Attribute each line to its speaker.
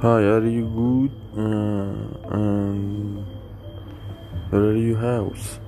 Speaker 1: Hi, are you good? Uh, and where are your house?